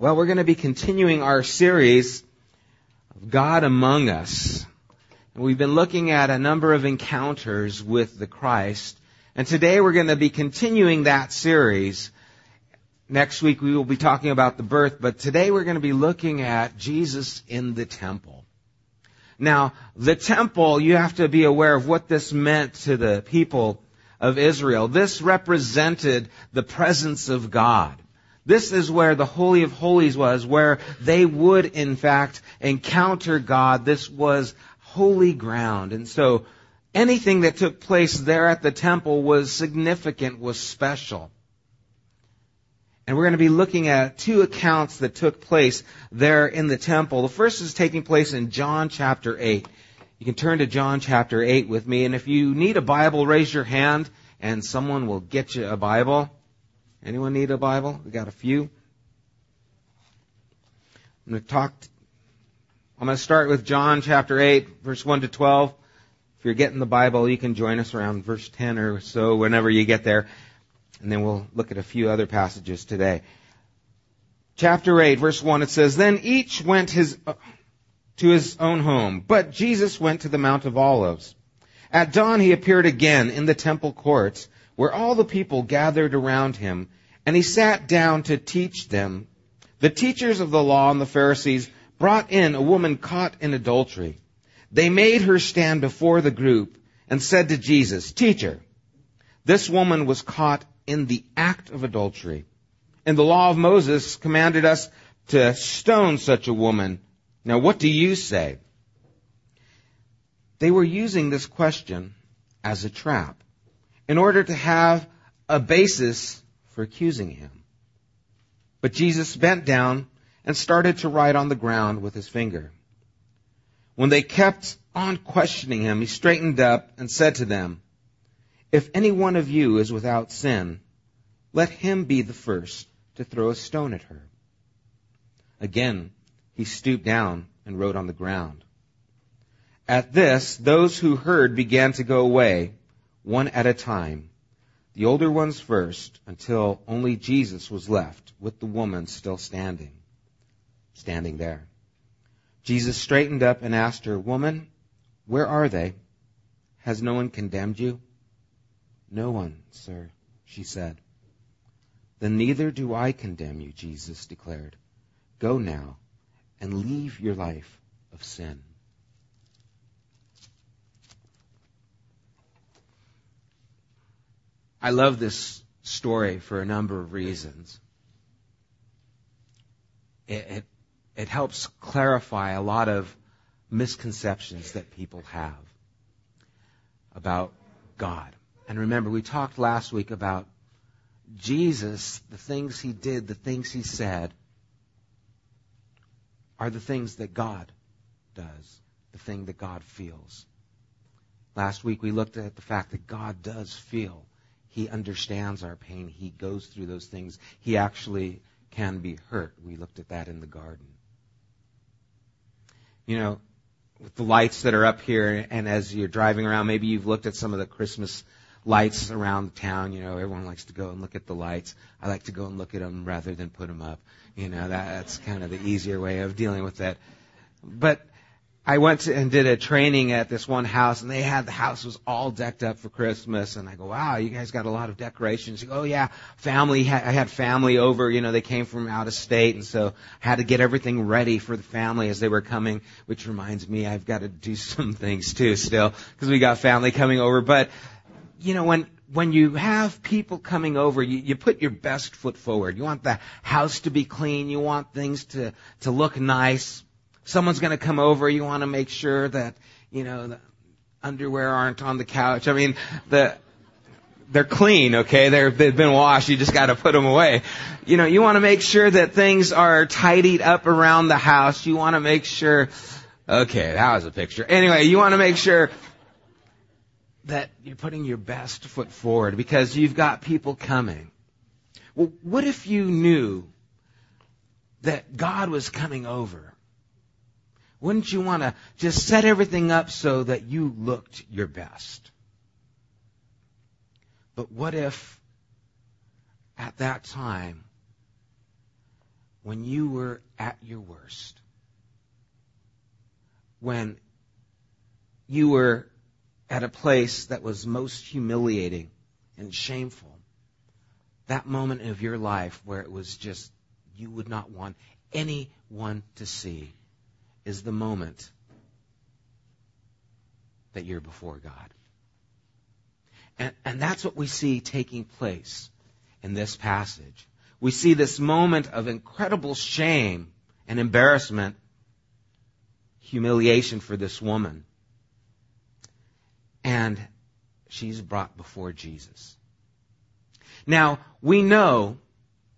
Well, we're going to be continuing our series God Among Us. And we've been looking at a number of encounters with the Christ. And today we're going to be continuing that series. Next week we will be talking about the birth, but today we're going to be looking at Jesus in the temple. Now, the temple, you have to be aware of what this meant to the people of Israel. This represented the presence of God. This is where the Holy of Holies was, where they would in fact encounter God. This was holy ground. And so anything that took place there at the temple was significant, was special. And we're going to be looking at two accounts that took place there in the temple. The first is taking place in John chapter 8. You can turn to John chapter 8 with me, and if you need a Bible, raise your hand and someone will get you a Bible. Anyone need a Bible? We got a few. I'm going to talk, I'm going to start with John chapter 8, verse 1 to 12. If you're getting the Bible, you can join us around verse 10 or so whenever you get there. And then we'll look at a few other passages today. Chapter 8, verse 1, it says, Then each went his, to his own home, but Jesus went to the Mount of Olives. At dawn he appeared again in the temple courts, where all the people gathered around him, and he sat down to teach them. The teachers of the law and the Pharisees brought in a woman caught in adultery. They made her stand before the group and said to Jesus, Teacher, this woman was caught in the act of adultery. And the law of Moses commanded us to stone such a woman. Now what do you say? They were using this question as a trap in order to have a basis for accusing him. But Jesus bent down and started to write on the ground with his finger. When they kept on questioning him, he straightened up and said to them, if any one of you is without sin, let him be the first to throw a stone at her. Again, he stooped down and wrote on the ground. At this, those who heard began to go away, one at a time, the older ones first, until only Jesus was left with the woman still standing, standing there. Jesus straightened up and asked her, Woman, where are they? Has no one condemned you? No one, sir, she said. Then neither do I condemn you, Jesus declared. Go now and leave your life of sin. I love this story for a number of reasons. It, it, it helps clarify a lot of misconceptions that people have about God. And remember, we talked last week about Jesus, the things he did, the things he said, are the things that God does, the thing that God feels. Last week we looked at the fact that God does feel. He understands our pain. He goes through those things. He actually can be hurt. We looked at that in the garden. You know, with the lights that are up here, and as you're driving around, maybe you've looked at some of the Christmas lights around town. You know, everyone likes to go and look at the lights. I like to go and look at them rather than put them up. You know, that, that's kind of the easier way of dealing with that. But I went to, and did a training at this one house, and they had the house was all decked up for Christmas. And I go, "Wow, you guys got a lot of decorations." Go, "Oh yeah, family. I had family over. You know, they came from out of state, and so I had to get everything ready for the family as they were coming." Which reminds me, I've got to do some things too still because we got family coming over. But you know, when when you have people coming over, you, you put your best foot forward. You want the house to be clean. You want things to to look nice. Someone's going to come over. You want to make sure that you know the underwear aren't on the couch. I mean, the they're clean, okay? They're, they've been washed. You just got to put them away. You know, you want to make sure that things are tidied up around the house. You want to make sure. Okay, that was a picture. Anyway, you want to make sure that you're putting your best foot forward because you've got people coming. Well, what if you knew that God was coming over? Wouldn't you want to just set everything up so that you looked your best? But what if at that time when you were at your worst, when you were at a place that was most humiliating and shameful, that moment of your life where it was just you would not want anyone to see is the moment that you're before God. And, and that's what we see taking place in this passage. We see this moment of incredible shame and embarrassment, humiliation for this woman. And she's brought before Jesus. Now, we know,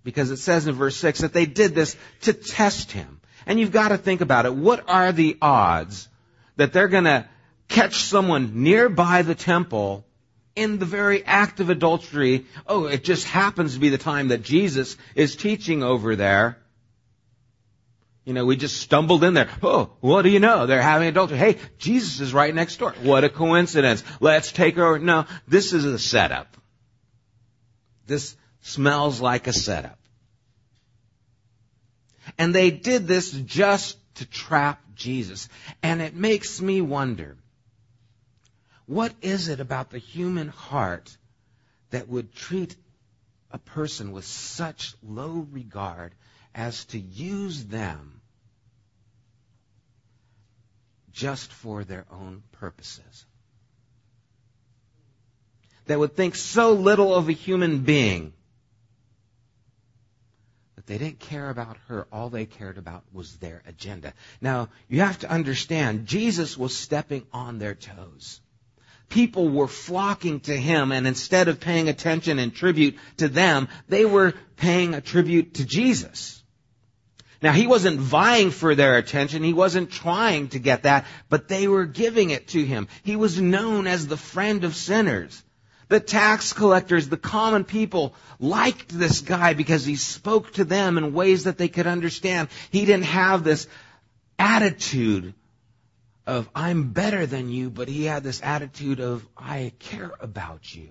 because it says in verse 6, that they did this to test him. And you've got to think about it. What are the odds that they're going to catch someone nearby the temple in the very act of adultery? Oh, it just happens to be the time that Jesus is teaching over there. You know, we just stumbled in there. Oh, what do you know? They're having adultery. Hey, Jesus is right next door. What a coincidence. Let's take over. No, this is a setup. This smells like a setup. And they did this just to trap Jesus. And it makes me wonder, what is it about the human heart that would treat a person with such low regard as to use them just for their own purposes? That would think so little of a human being they didn't care about her. All they cared about was their agenda. Now, you have to understand, Jesus was stepping on their toes. People were flocking to him, and instead of paying attention and tribute to them, they were paying a tribute to Jesus. Now, he wasn't vying for their attention. He wasn't trying to get that, but they were giving it to him. He was known as the friend of sinners. The tax collectors, the common people liked this guy because he spoke to them in ways that they could understand. He didn't have this attitude of, I'm better than you, but he had this attitude of, I care about you.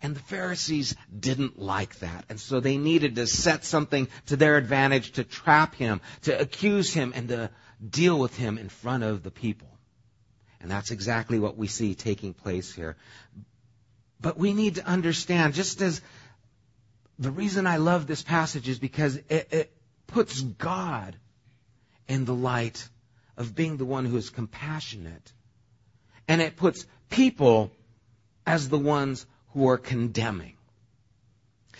And the Pharisees didn't like that. And so they needed to set something to their advantage to trap him, to accuse him, and to deal with him in front of the people. And that's exactly what we see taking place here. But we need to understand, just as the reason I love this passage is because it, it puts God in the light of being the one who is compassionate. And it puts people as the ones who are condemning.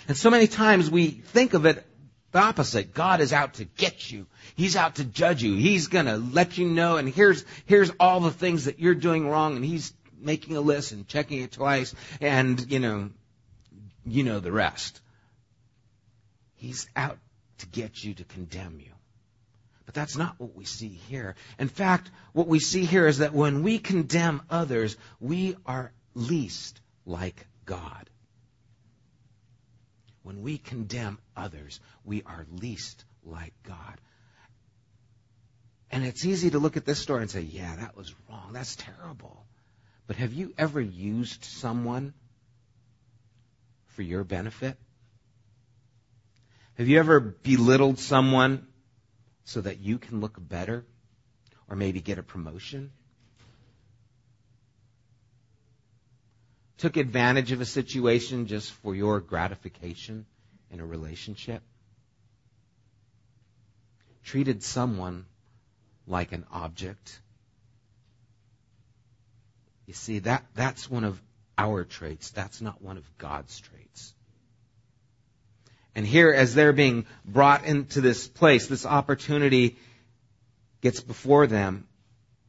And so many times we think of it opposite. God is out to get you. He's out to judge you. He's gonna let you know and here's, here's all the things that you're doing wrong and he's making a list and checking it twice and, you know, you know the rest. He's out to get you to condemn you. But that's not what we see here. In fact, what we see here is that when we condemn others, we are least like God. When we condemn others, we are least like God. And it's easy to look at this story and say, yeah, that was wrong. That's terrible. But have you ever used someone for your benefit? Have you ever belittled someone so that you can look better or maybe get a promotion? Took advantage of a situation just for your gratification in a relationship? Treated someone like an object. You see, that, that's one of our traits. That's not one of God's traits. And here, as they're being brought into this place, this opportunity gets before them.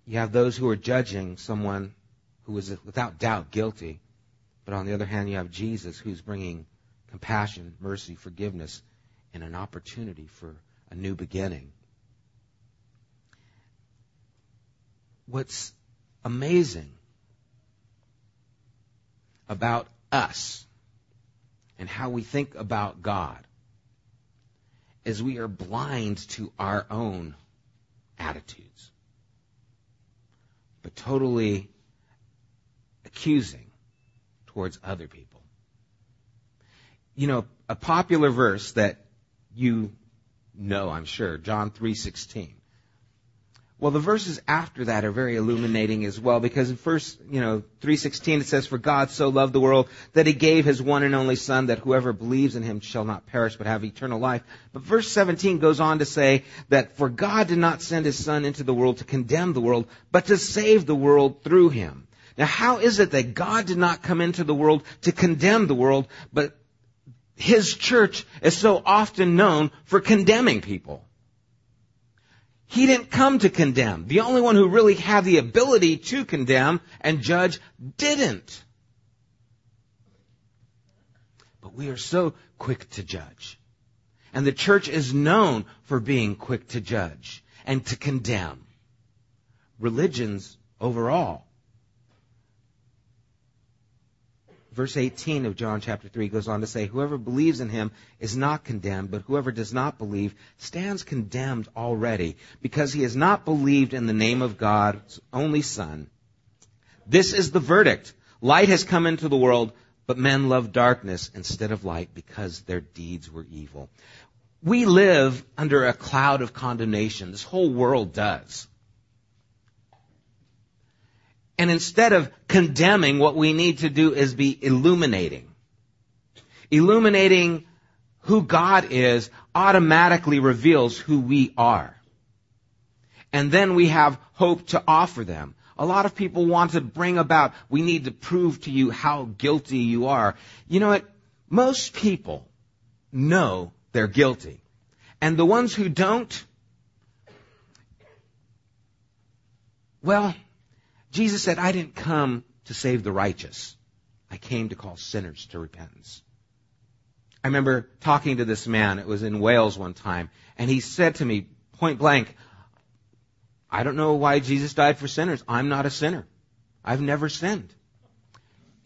You have those who are judging someone who is without doubt guilty. But on the other hand, you have Jesus who's bringing compassion, mercy, forgiveness, and an opportunity for a new beginning. what's amazing about us and how we think about God is we are blind to our own attitudes, but totally accusing towards other people. you know, a popular verse that you know, I'm sure, John 3:16. Well, the verses after that are very illuminating as well because in first, you know, 3:16 it says for God so loved the world that he gave his one and only son that whoever believes in him shall not perish but have eternal life. But verse 17 goes on to say that for God did not send his son into the world to condemn the world, but to save the world through him. Now, how is it that God did not come into the world to condemn the world, but his church is so often known for condemning people? He didn't come to condemn. The only one who really had the ability to condemn and judge didn't. But we are so quick to judge. And the church is known for being quick to judge and to condemn. Religions overall verse 18 of John chapter 3 goes on to say, Whoever believes in him is not condemned, but whoever does not believe stands condemned already, because he has not believed in the name of God's only Son. This is the verdict. Light has come into the world, but men love darkness instead of light because their deeds were evil. We live under a cloud of condemnation. This whole world does. And instead of condemning, what we need to do is be illuminating. Illuminating who God is automatically reveals who we are. And then we have hope to offer them. A lot of people want to bring about, we need to prove to you how guilty you are. You know what? Most people know they're guilty. And the ones who don't, well, Jesus said, I didn't come to save the righteous. I came to call sinners to repentance. I remember talking to this man, it was in Wales one time, and he said to me point blank, I don't know why Jesus died for sinners. I'm not a sinner. I've never sinned.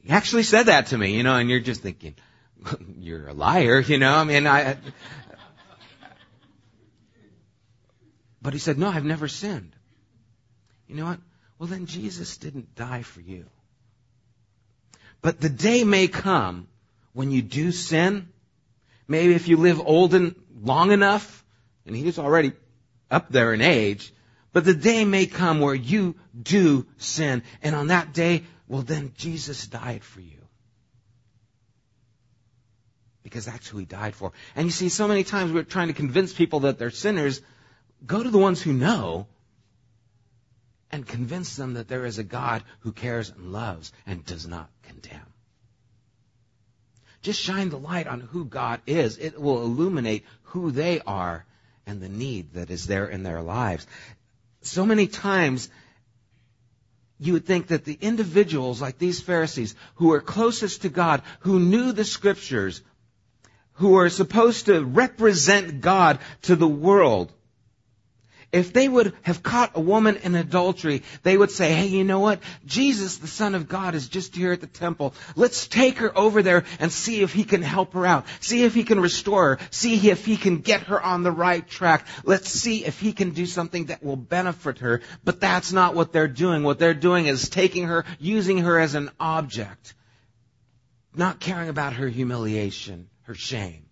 He actually said that to me, you know, and you're just thinking, you're a liar, you know, I mean, I, but he said, no, I've never sinned. You know what? Well, then Jesus didn't die for you. But the day may come when you do sin. Maybe if you live old and long enough, and he's already up there in age, but the day may come where you do sin. And on that day, well, then Jesus died for you. Because that's who he died for. And you see, so many times we're trying to convince people that they're sinners. Go to the ones who know and convince them that there is a God who cares and loves and does not condemn. Just shine the light on who God is. It will illuminate who they are and the need that is there in their lives. So many times, you would think that the individuals like these Pharisees who are closest to God, who knew the scriptures, who are supposed to represent God to the world, if they would have caught a woman in adultery, they would say, hey, you know what? Jesus, the Son of God, is just here at the temple. Let's take her over there and see if he can help her out. See if he can restore her. See if he can get her on the right track. Let's see if he can do something that will benefit her. But that's not what they're doing. What they're doing is taking her, using her as an object. Not caring about her humiliation, her shame.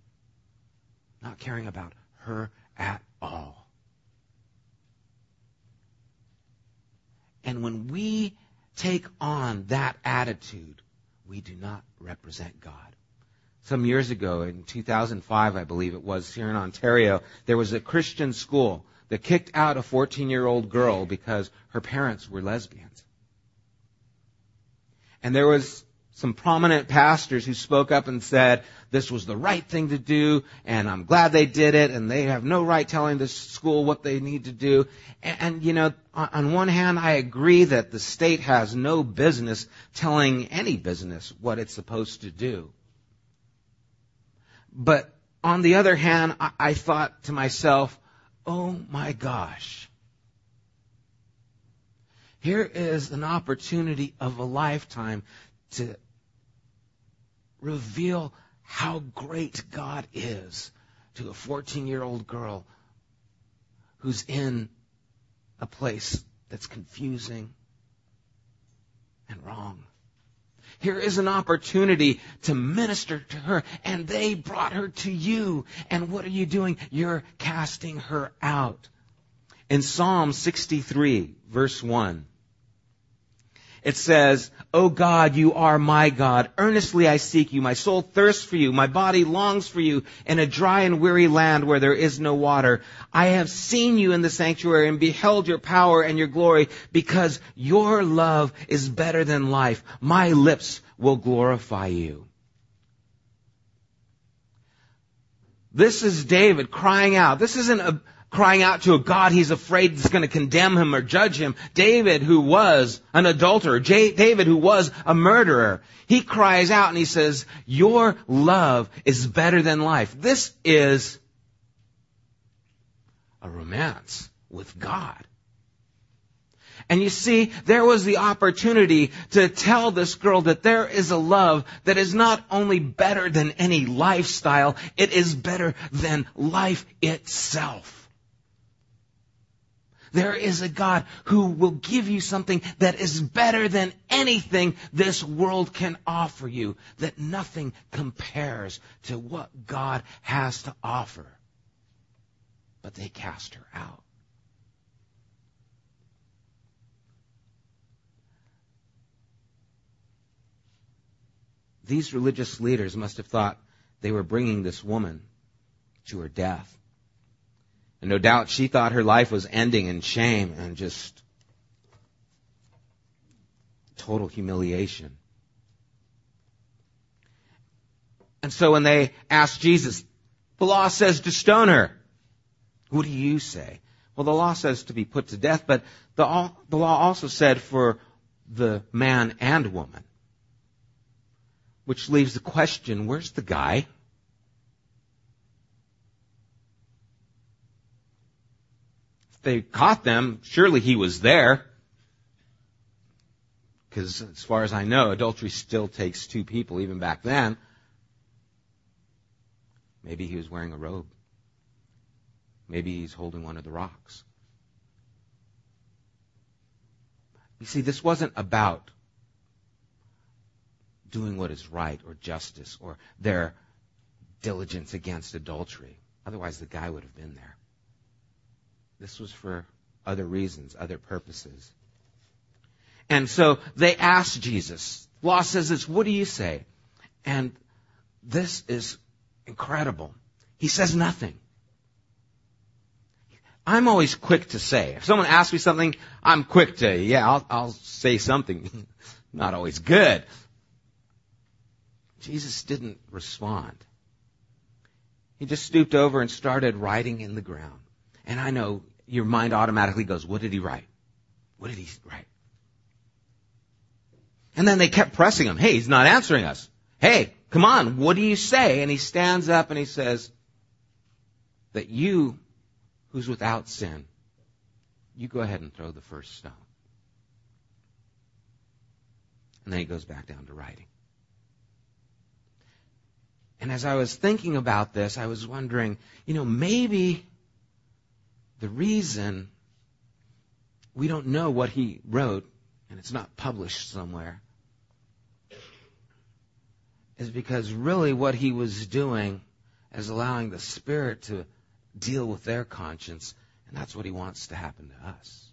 Not caring about her at all. And when we take on that attitude, we do not represent God. Some years ago, in 2005, I believe it was, here in Ontario, there was a Christian school that kicked out a 14 year old girl because her parents were lesbians. And there was some prominent pastors who spoke up and said this was the right thing to do, and I'm glad they did it, and they have no right telling the school what they need to do. And, and you know, on, on one hand, I agree that the state has no business telling any business what it's supposed to do. But on the other hand, I, I thought to myself, oh my gosh. Here is an opportunity of a lifetime to reveal how great God is to a 14 year old girl who's in a place that's confusing and wrong. Here is an opportunity to minister to her, and they brought her to you. And what are you doing? You're casting her out. In Psalm 63, verse 1, it says, O God, you are my God. Earnestly I seek you. My soul thirsts for you. My body longs for you in a dry and weary land where there is no water. I have seen you in the sanctuary and beheld your power and your glory because your love is better than life. My lips will glorify you. This is David crying out. This isn't a, crying out to a God he's afraid is going to condemn him or judge him. David, who was an adulterer, J- David, who was a murderer, he cries out and he says, Your love is better than life. This is a romance with God. And you see, there was the opportunity to tell this girl that there is a love that is not only better than any lifestyle, it is better than life itself. There is a God who will give you something that is better than anything this world can offer you, that nothing compares to what God has to offer. But they cast her out. These religious leaders must have thought they were bringing this woman to her death. And no doubt she thought her life was ending in shame and just total humiliation. And so when they asked Jesus, the law says to stone her. What do you say? Well, the law says to be put to death, but the, the law also said for the man and woman. Which leaves the question, where's the guy? They caught them, surely he was there. Because as far as I know, adultery still takes two people, even back then. Maybe he was wearing a robe. Maybe he's holding one of the rocks. You see, this wasn't about doing what is right or justice or their diligence against adultery. Otherwise, the guy would have been there. This was for other reasons, other purposes. And so they asked Jesus. Law says this, what do you say? And this is incredible. He says nothing. I'm always quick to say. If someone asks me something, I'm quick to, yeah, I'll, I'll say something. Not always good. Jesus didn't respond. He just stooped over and started writing in the ground. And I know your mind automatically goes, what did he write? What did he write? And then they kept pressing him. Hey, he's not answering us. Hey, come on, what do you say? And he stands up and he says, that you, who's without sin, you go ahead and throw the first stone. And then he goes back down to writing. And as I was thinking about this, I was wondering, you know, maybe the reason we don't know what he wrote, and it's not published somewhere, is because really what he was doing is allowing the Spirit to deal with their conscience, and that's what he wants to happen to us.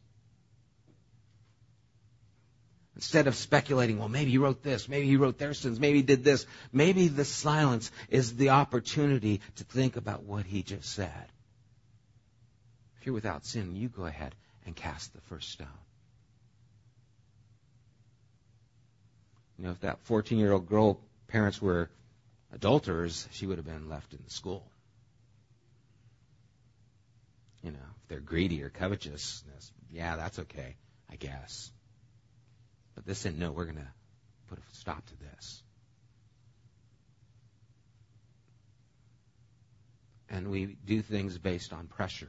Instead of speculating, well, maybe he wrote this, maybe he wrote their sins, maybe he did this, maybe the silence is the opportunity to think about what he just said you're without sin, you go ahead and cast the first stone. You know, if that 14 year old girl parents were adulterers, she would have been left in the school. You know, if they're greedy or covetousness, yeah, that's okay, I guess. But this said, no, we're going to put a stop to this. And we do things based on pressure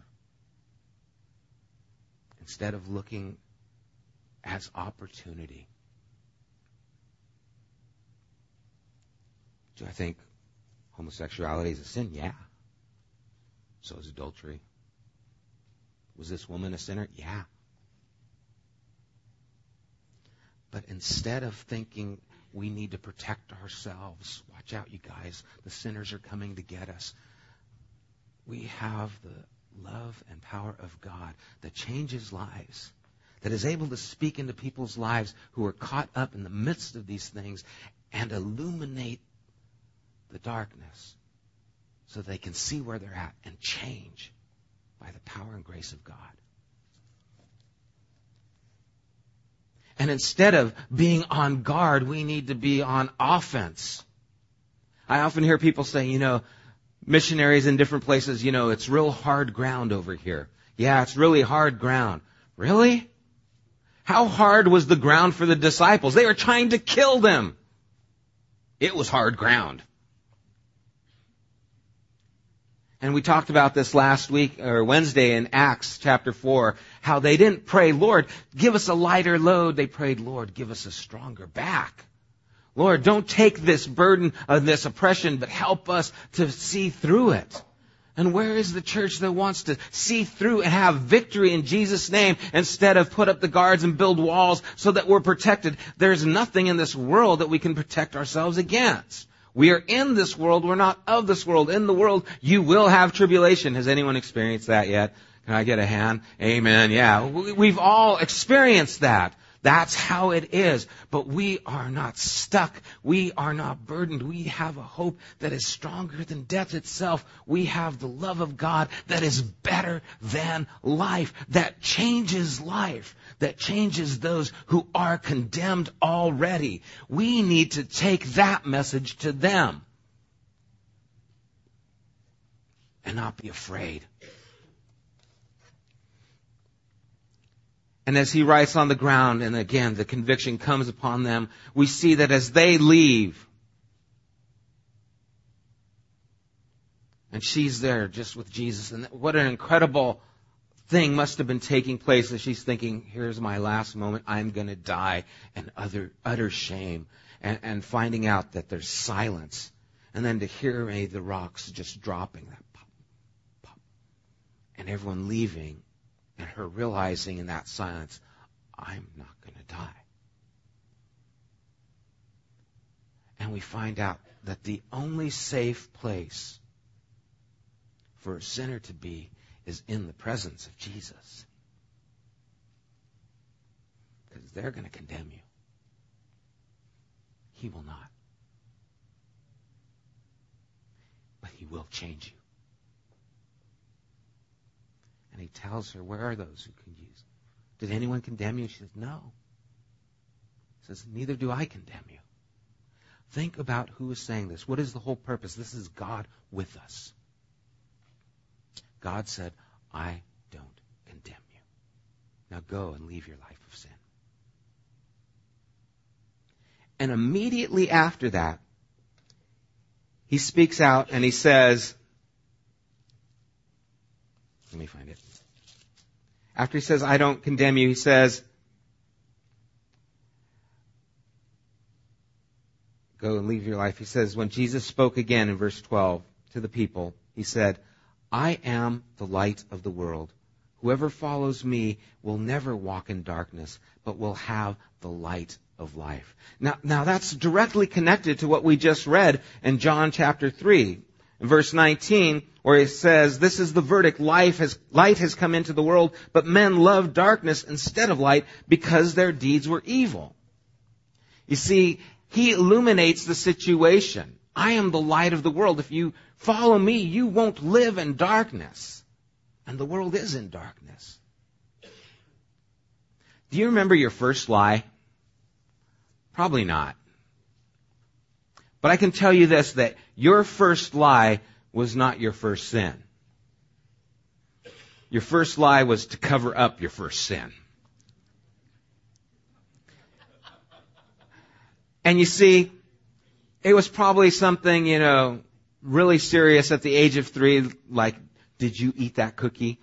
instead of looking as opportunity. Do I think homosexuality is a sin? Yeah. So is adultery. Was this woman a sinner? Yeah. But instead of thinking, we need to protect ourselves. Watch out, you guys. The sinners are coming to get us. We have the love and power of God that changes lives, that is able to speak into people's lives who are caught up in the midst of these things and illuminate the darkness so they can see where they're at and change by the power and grace of God. And instead of being on guard, we need to be on offense. I often hear people say, you know, missionaries in different places, you know, it's real hard ground over here. Yeah, it's really hard ground. Really? How hard was the ground for the disciples? They were trying to kill them. It was hard ground. And we talked about this last week or Wednesday in Acts chapter 4, how they didn't pray, Lord, give us a lighter load. They prayed, Lord, give us a stronger back. Lord, don't take this burden of this oppression, but help us to see through it. And where is the church that wants to see through and have victory in Jesus' name instead of put up the guards and build walls so that we're protected? There's nothing in this world that we can protect ourselves against. We are in this world. We're not of this world. In the world, you will have tribulation. Has anyone experienced that yet? Can I get a hand? Amen. Yeah. We've all experienced that. That's how it is. But we are not stuck. We are not burdened. We have a hope that is stronger than death itself. We have the love of God that is better than life, that changes life, that changes those who are condemned already. We need to take that message to them and not be afraid. And as he writes on the ground, and again, the conviction comes upon them, we see that as they leave, and she's there just with Jesus, and what an incredible thing must have been taking place as she's thinking, here's my last moment, I'm gonna die, and utter, utter shame, and, and finding out that there's silence, and then to hear the rocks just dropping, that pop, pop, and everyone leaving, and her realizing in that silence, I'm not going to die. And we find out that the only safe place for a sinner to be is in the presence of Jesus. Because they're going to condemn you. He will not. But he will change you. And he tells her, Where are those who can use? Did anyone condemn you? She says, No. He says, Neither do I condemn you. Think about who is saying this. What is the whole purpose? This is God with us. God said, I don't condemn you. Now go and leave your life of sin. And immediately after that, he speaks out and he says, let me find it. After he says, I don't condemn you, he says, go and leave your life. He says, when Jesus spoke again in verse 12 to the people, he said, I am the light of the world. Whoever follows me will never walk in darkness, but will have the light of life. Now, now that's directly connected to what we just read in John chapter 3. Verse 19, where he says, This is the verdict, life has, light has come into the world, but men love darkness instead of light because their deeds were evil. You see, he illuminates the situation. I am the light of the world. If you follow me, you won't live in darkness. And the world is in darkness. Do you remember your first lie? Probably not. But I can tell you this, that your first lie was not your first sin. Your first lie was to cover up your first sin. And you see, it was probably something, you know, really serious at the age of three, like, did you eat that cookie?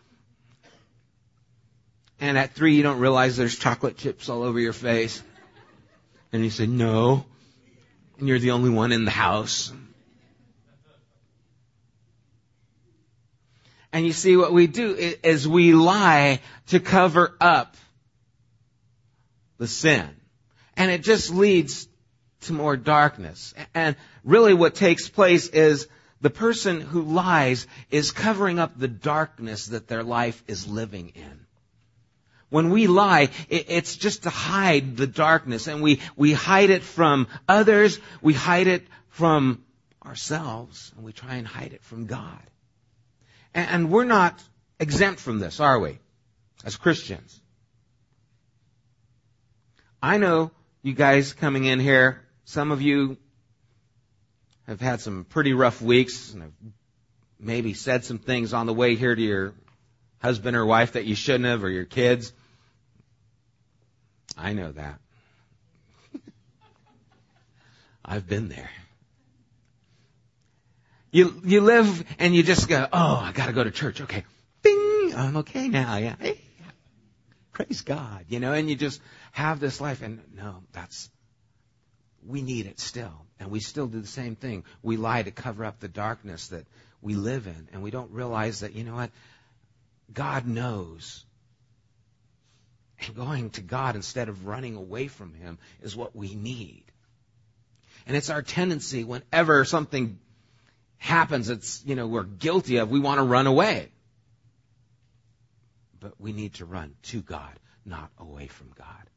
And at three, you don't realize there's chocolate chips all over your face. And you say, no and you're the only one in the house. And you see what we do is we lie to cover up the sin. And it just leads to more darkness. And really what takes place is the person who lies is covering up the darkness that their life is living in. When we lie, it's just to hide the darkness and we, we hide it from others, we hide it from ourselves, and we try and hide it from God. And we're not exempt from this, are we? As Christians. I know you guys coming in here, some of you have had some pretty rough weeks and have maybe said some things on the way here to your husband or wife that you shouldn't have or your kids. I know that. I've been there. You, you live and you just go, oh, I gotta go to church. Okay. Bing! I'm okay now. Yeah. Hey. Praise God. You know, and you just have this life and no, that's, we need it still. And we still do the same thing. We lie to cover up the darkness that we live in. And we don't realize that, you know what? God knows. And going to God instead of running away from Him is what we need. And it's our tendency whenever something happens it's, you know, we're guilty of, we want to run away. But we need to run to God, not away from God.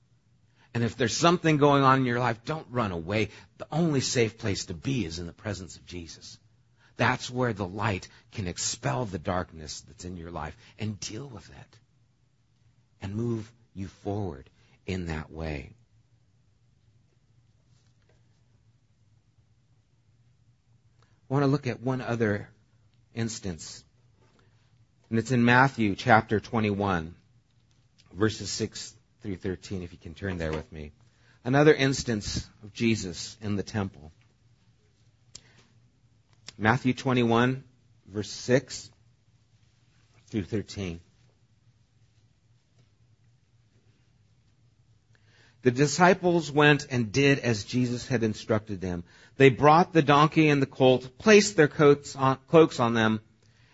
And if there's something going on in your life, don't run away. The only safe place to be is in the presence of Jesus. That's where the light can expel the darkness that's in your life and deal with it and move you forward in that way. I want to look at one other instance. And it's in Matthew chapter 21, verses 6 through 13, if you can turn there with me. Another instance of Jesus in the temple. Matthew 21, verse 6 through 13. The disciples went and did as Jesus had instructed them. They brought the donkey and the colt, placed their coats on, cloaks on them,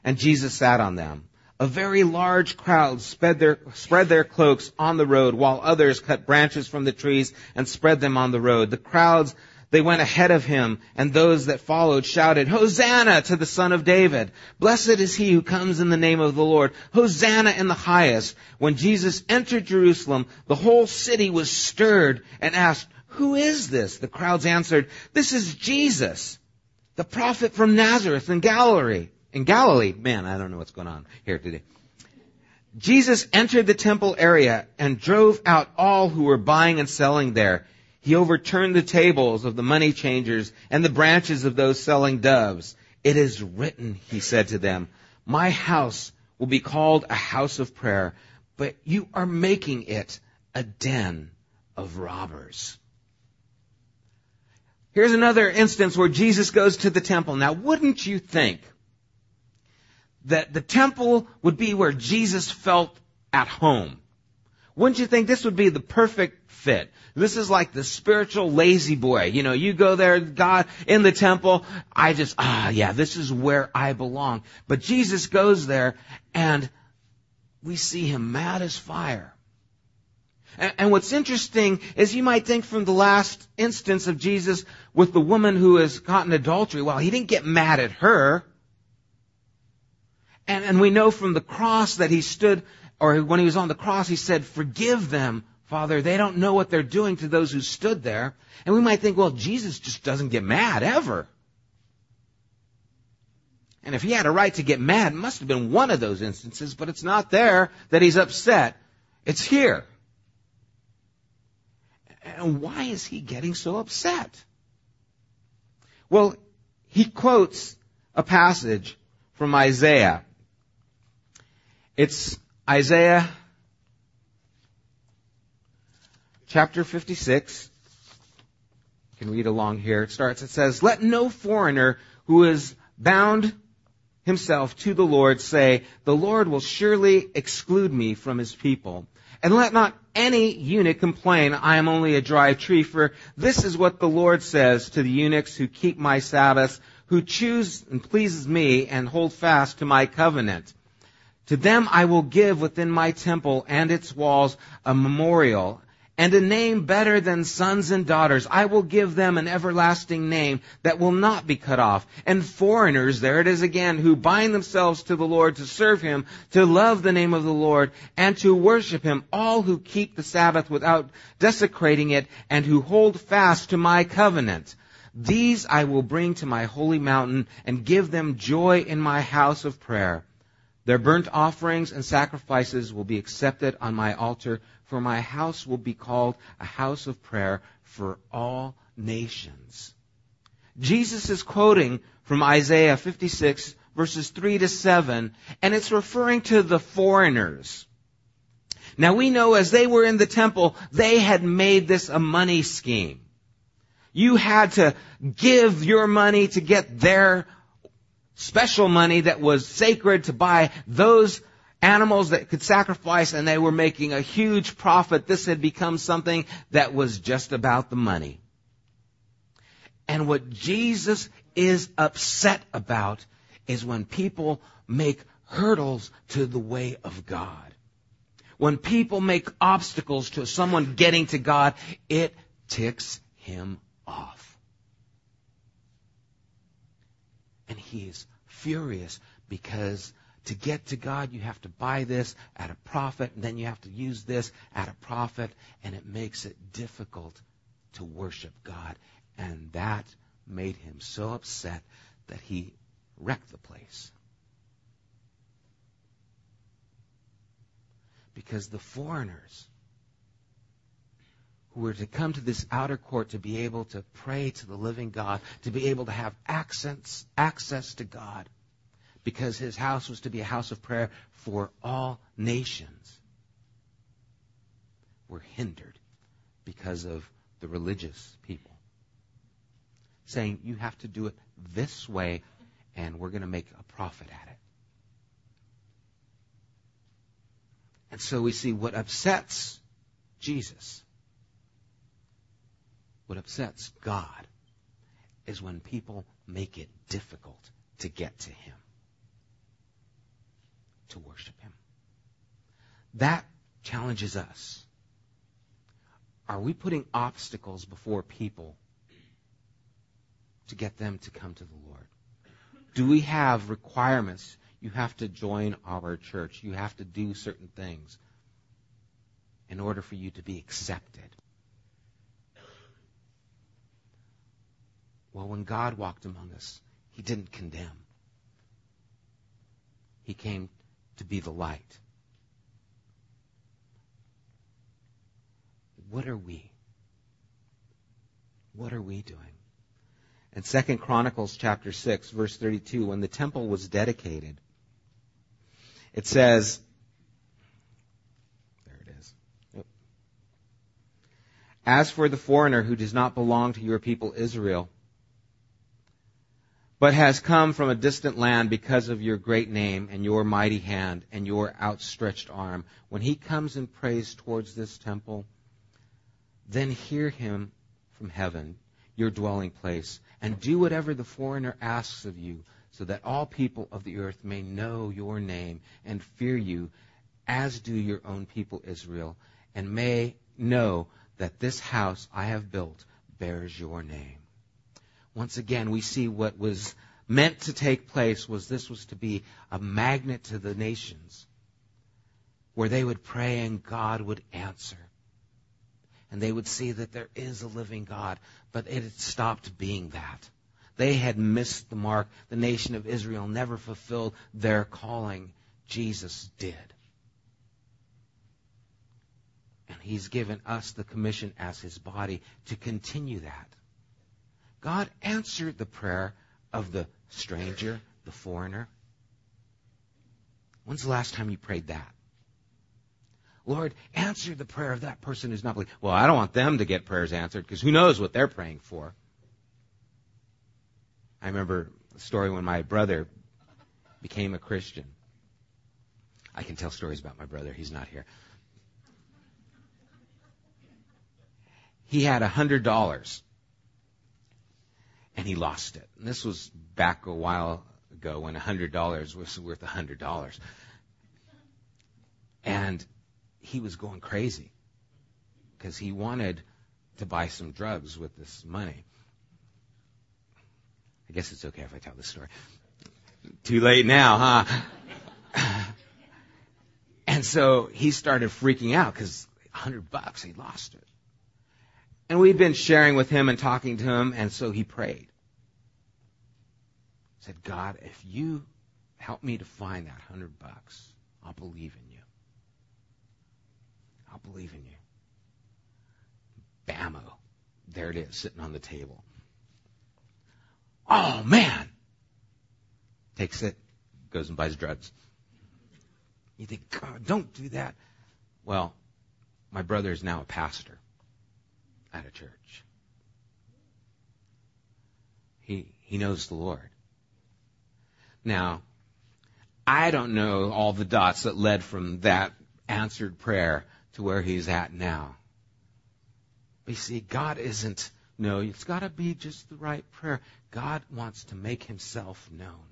and Jesus sat on them. A very large crowd spread their, spread their cloaks on the road, while others cut branches from the trees and spread them on the road. The crowds, they went ahead of him, and those that followed shouted, Hosanna to the Son of David! Blessed is he who comes in the name of the Lord! Hosanna in the highest! When Jesus entered Jerusalem, the whole city was stirred and asked, Who is this? The crowds answered, This is Jesus, the prophet from Nazareth in Galilee in Galilee. Man, I don't know what's going on here today. Jesus entered the temple area and drove out all who were buying and selling there. He overturned the tables of the money changers and the branches of those selling doves. It is written, he said to them, my house will be called a house of prayer, but you are making it a den of robbers. Here's another instance where Jesus goes to the temple. Now, wouldn't you think that the temple would be where Jesus felt at home. Wouldn't you think this would be the perfect fit? This is like the spiritual La-Z-Boy. You know, you go there, God, in the temple, I just, ah, yeah, this is where I belong. But Jesus goes there and we see him mad as fire. And, and what's interesting is you might think from the last instance of Jesus with the woman who is caught in adultery, well, he didn't get mad at her. And, and we know from the cross that he stood, or when he was on the cross, he said, forgive them, Father. They don't know what they're doing to those who stood there. And we might think, well, Jesus just doesn't get mad ever. And if he had a right to get mad, it must have been one of those instances, but it's not there that he's upset. It's here. And why is he getting so upset? Well, he quotes a passage from Isaiah it's Isaiah chapter 56. You can read along here. It starts, it says, Let no foreigner who is bound himself to the Lord say, The Lord will surely exclude me from his people. And let not any eunuch complain, I am only a dry tree, for this is what the Lord says to the eunuchs who keep my Sabbaths, who choose and pleases me and hold fast to my covenant. To them I will give within my temple and its walls a memorial and a name better than sons and daughters. I will give them an everlasting name that will not be cut off. And foreigners, there it is again, who bind themselves to the Lord to serve Him, to love the name of the Lord, and to worship Him, all who keep the Sabbath without desecrating it, and who hold fast to my covenant. These I will bring to my holy mountain, and give them joy in my house of prayer. Their burnt offerings and sacrifices will be accepted on my altar, for my house will be called a house of prayer for all nations. Jesus is quoting from Isaiah 56 verses 3 to 7, and it's referring to the foreigners. Now we know as they were in the temple, they had made this a money scheme. You had to give your money to get their special money that was sacred to buy those animals that could sacrifice and they were making a huge profit. This had become something that was just about the money. And what Jesus is upset about is when people make hurdles to the way of God. When people make obstacles to someone getting to God, it ticks him off. And he is furious because to get to God, you have to buy this at a profit, and then you have to use this at a profit, and it makes it difficult to worship God. And that made him so upset that he wrecked the place. Because the foreigners were to come to this outer court to be able to pray to the living God, to be able to have access, access to God, because his house was to be a house of prayer for all nations, were hindered because of the religious people. Saying, you have to do it this way, and we're going to make a profit at it. And so we see what upsets Jesus what upsets God is when people make it difficult to get to Him, to worship Him. That challenges us. Are we putting obstacles before people to get them to come to the Lord? Do we have requirements? You have to join our church. You have to do certain things in order for you to be accepted. Well, when God walked among us, He didn't condemn. He came to be the light. What are we? What are we doing? In 2 Chronicles chapter 6, verse 32, when the temple was dedicated, it says, there it is. As for the foreigner who does not belong to your people Israel, but has come from a distant land because of your great name and your mighty hand and your outstretched arm. When he comes and prays towards this temple, then hear him from heaven, your dwelling place, and do whatever the foreigner asks of you, so that all people of the earth may know your name and fear you, as do your own people Israel, and may know that this house I have built bears your name once again, we see what was meant to take place was this was to be a magnet to the nations where they would pray and God would answer. And they would see that there is a living God, but it had stopped being that. They had missed the mark. The nation of Israel never fulfilled their calling. Jesus did. And He's given us the commission as His body to continue that. God answered the prayer of the stranger, the foreigner. When's the last time you prayed that? Lord, answer the prayer of that person who's not believing. Well, I don't want them to get prayers answered because who knows what they're praying for. I remember a story when my brother became a Christian. I can tell stories about my brother. He's not here. He had a hundred dollars and he lost it. And this was back a while ago when $100 was worth $100. And he was going crazy because he wanted to buy some drugs with this money. I guess it's okay if I tell this story. Too late now, huh? and so he started freaking out because a hundred bucks, he lost it. And we'd been sharing with him and talking to him, and so he prayed. Said, God, if you help me to find that hundred bucks, I'll believe in you. I'll believe in you. Bammo. There it is, sitting on the table. Oh man! Takes it, goes and buys drugs. You think, God, don't do that. Well, my brother is now a pastor at a church. He, he knows the Lord. Now, I don't know all the dots that led from that answered prayer to where he's at now. But you see, God isn't, no, it's gotta be just the right prayer. God wants to make himself known.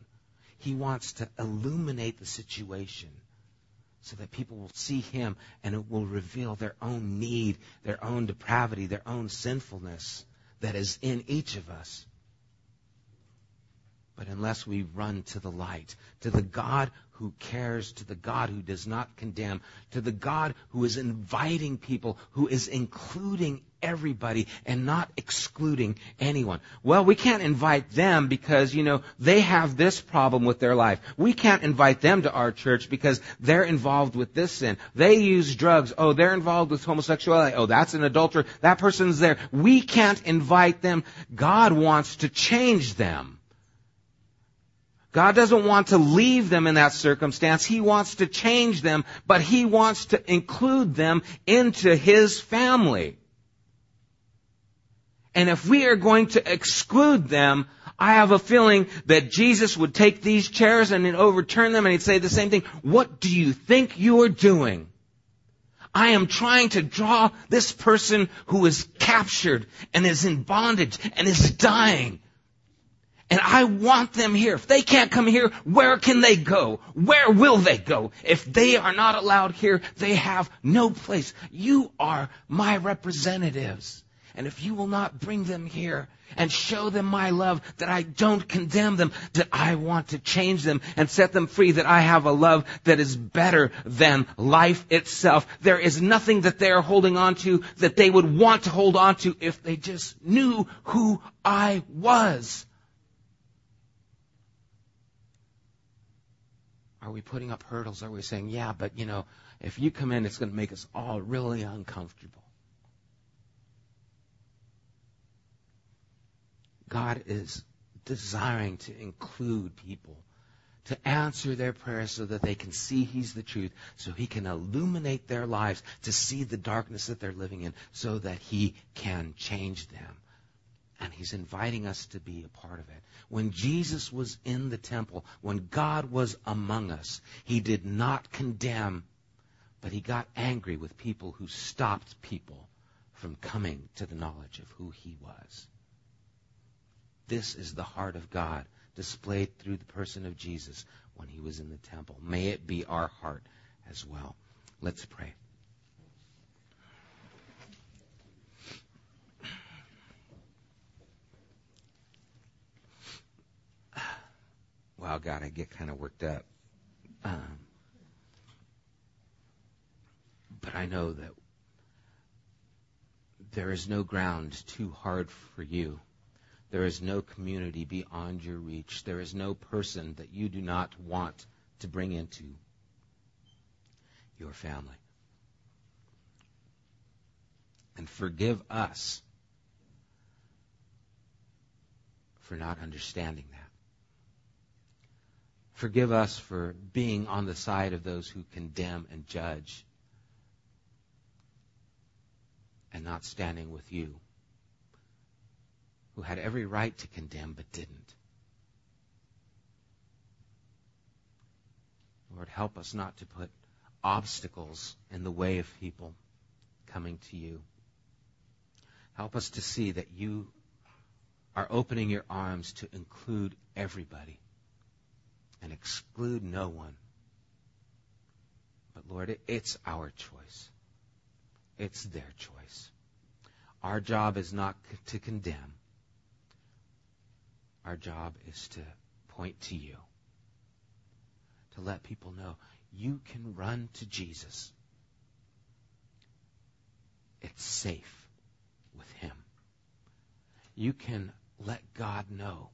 He wants to illuminate the situation so that people will see him and it will reveal their own need, their own depravity, their own sinfulness that is in each of us. But unless we run to the light, to the God who cares, to the God who does not condemn, to the God who is inviting people, who is including everybody and not excluding anyone. Well, we can't invite them because, you know, they have this problem with their life. We can't invite them to our church because they're involved with this sin. They use drugs. Oh, they're involved with homosexuality. Oh, that's an adulterer. That person's there. We can't invite them. God wants to change them. God doesn't want to leave them in that circumstance. He wants to change them, but He wants to include them into His family. And if we are going to exclude them, I have a feeling that Jesus would take these chairs and overturn them and he'd say the same thing. What do you think you are doing? I am trying to draw this person who is captured and is in bondage and is dying. And I want them here. If they can't come here, where can they go? Where will they go? If they are not allowed here, they have no place. You are my representatives. And if you will not bring them here and show them my love, that I don't condemn them, that I want to change them and set them free, that I have a love that is better than life itself. There is nothing that they are holding on to that they would want to hold on to if they just knew who I was. Are we putting up hurdles? Are we saying, yeah, but you know, if you come in, it's going to make us all really uncomfortable? God is desiring to include people, to answer their prayers so that they can see He's the truth, so He can illuminate their lives to see the darkness that they're living in, so that He can change them. And He's inviting us to be a part of it. When Jesus was in the temple, when God was among us, He did not condemn, but He got angry with people who stopped people from coming to the knowledge of who He was. This is the heart of God displayed through the person of Jesus when He was in the temple. May it be our heart as well. Let's pray. wow, God, I get kind of worked up. Um, but I know that there is no ground too hard for you. There is no community beyond your reach. There is no person that you do not want to bring into your family. And forgive us for not understanding that. Forgive us for being on the side of those who condemn and judge and not standing with you, who had every right to condemn but didn't. Lord, help us not to put obstacles in the way of people coming to you. Help us to see that you are opening your arms to include everybody and exclude no one. But Lord, it's our choice. It's their choice. Our job is not to condemn. Our job is to point to you. To let people know you can run to Jesus. It's safe with Him. You can let God know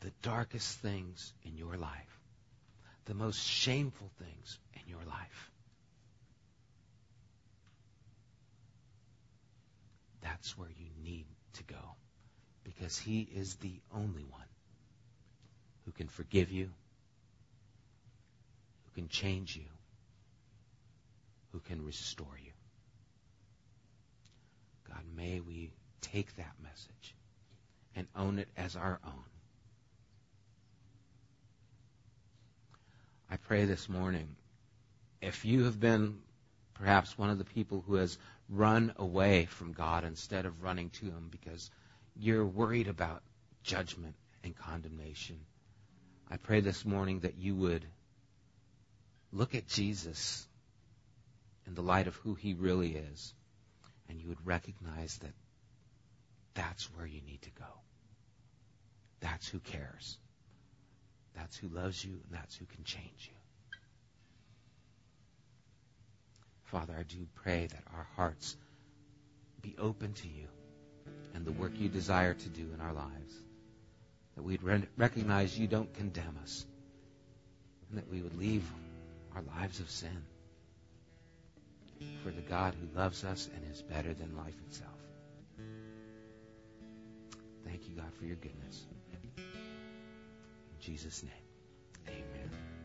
the darkest things in your life, the most shameful things in your life. That's where you need to go because He is the only one who can forgive you, who can change you, who can restore you. God, may we take that message and own it as our own. I pray this morning, if you have been perhaps one of the people who has run away from God instead of running to Him because you're worried about judgment and condemnation, I pray this morning that you would look at Jesus in the light of who He really is, and you would recognize that that's where you need to go. That's who cares. That's who loves you, and that's who can change you. Father, I do pray that our hearts be open to you and the work you desire to do in our lives. That we'd re- recognize you don't condemn us, and that we would leave our lives of sin for the God who loves us and is better than life itself. Thank you, God, for your goodness. In Jesus' name, amen.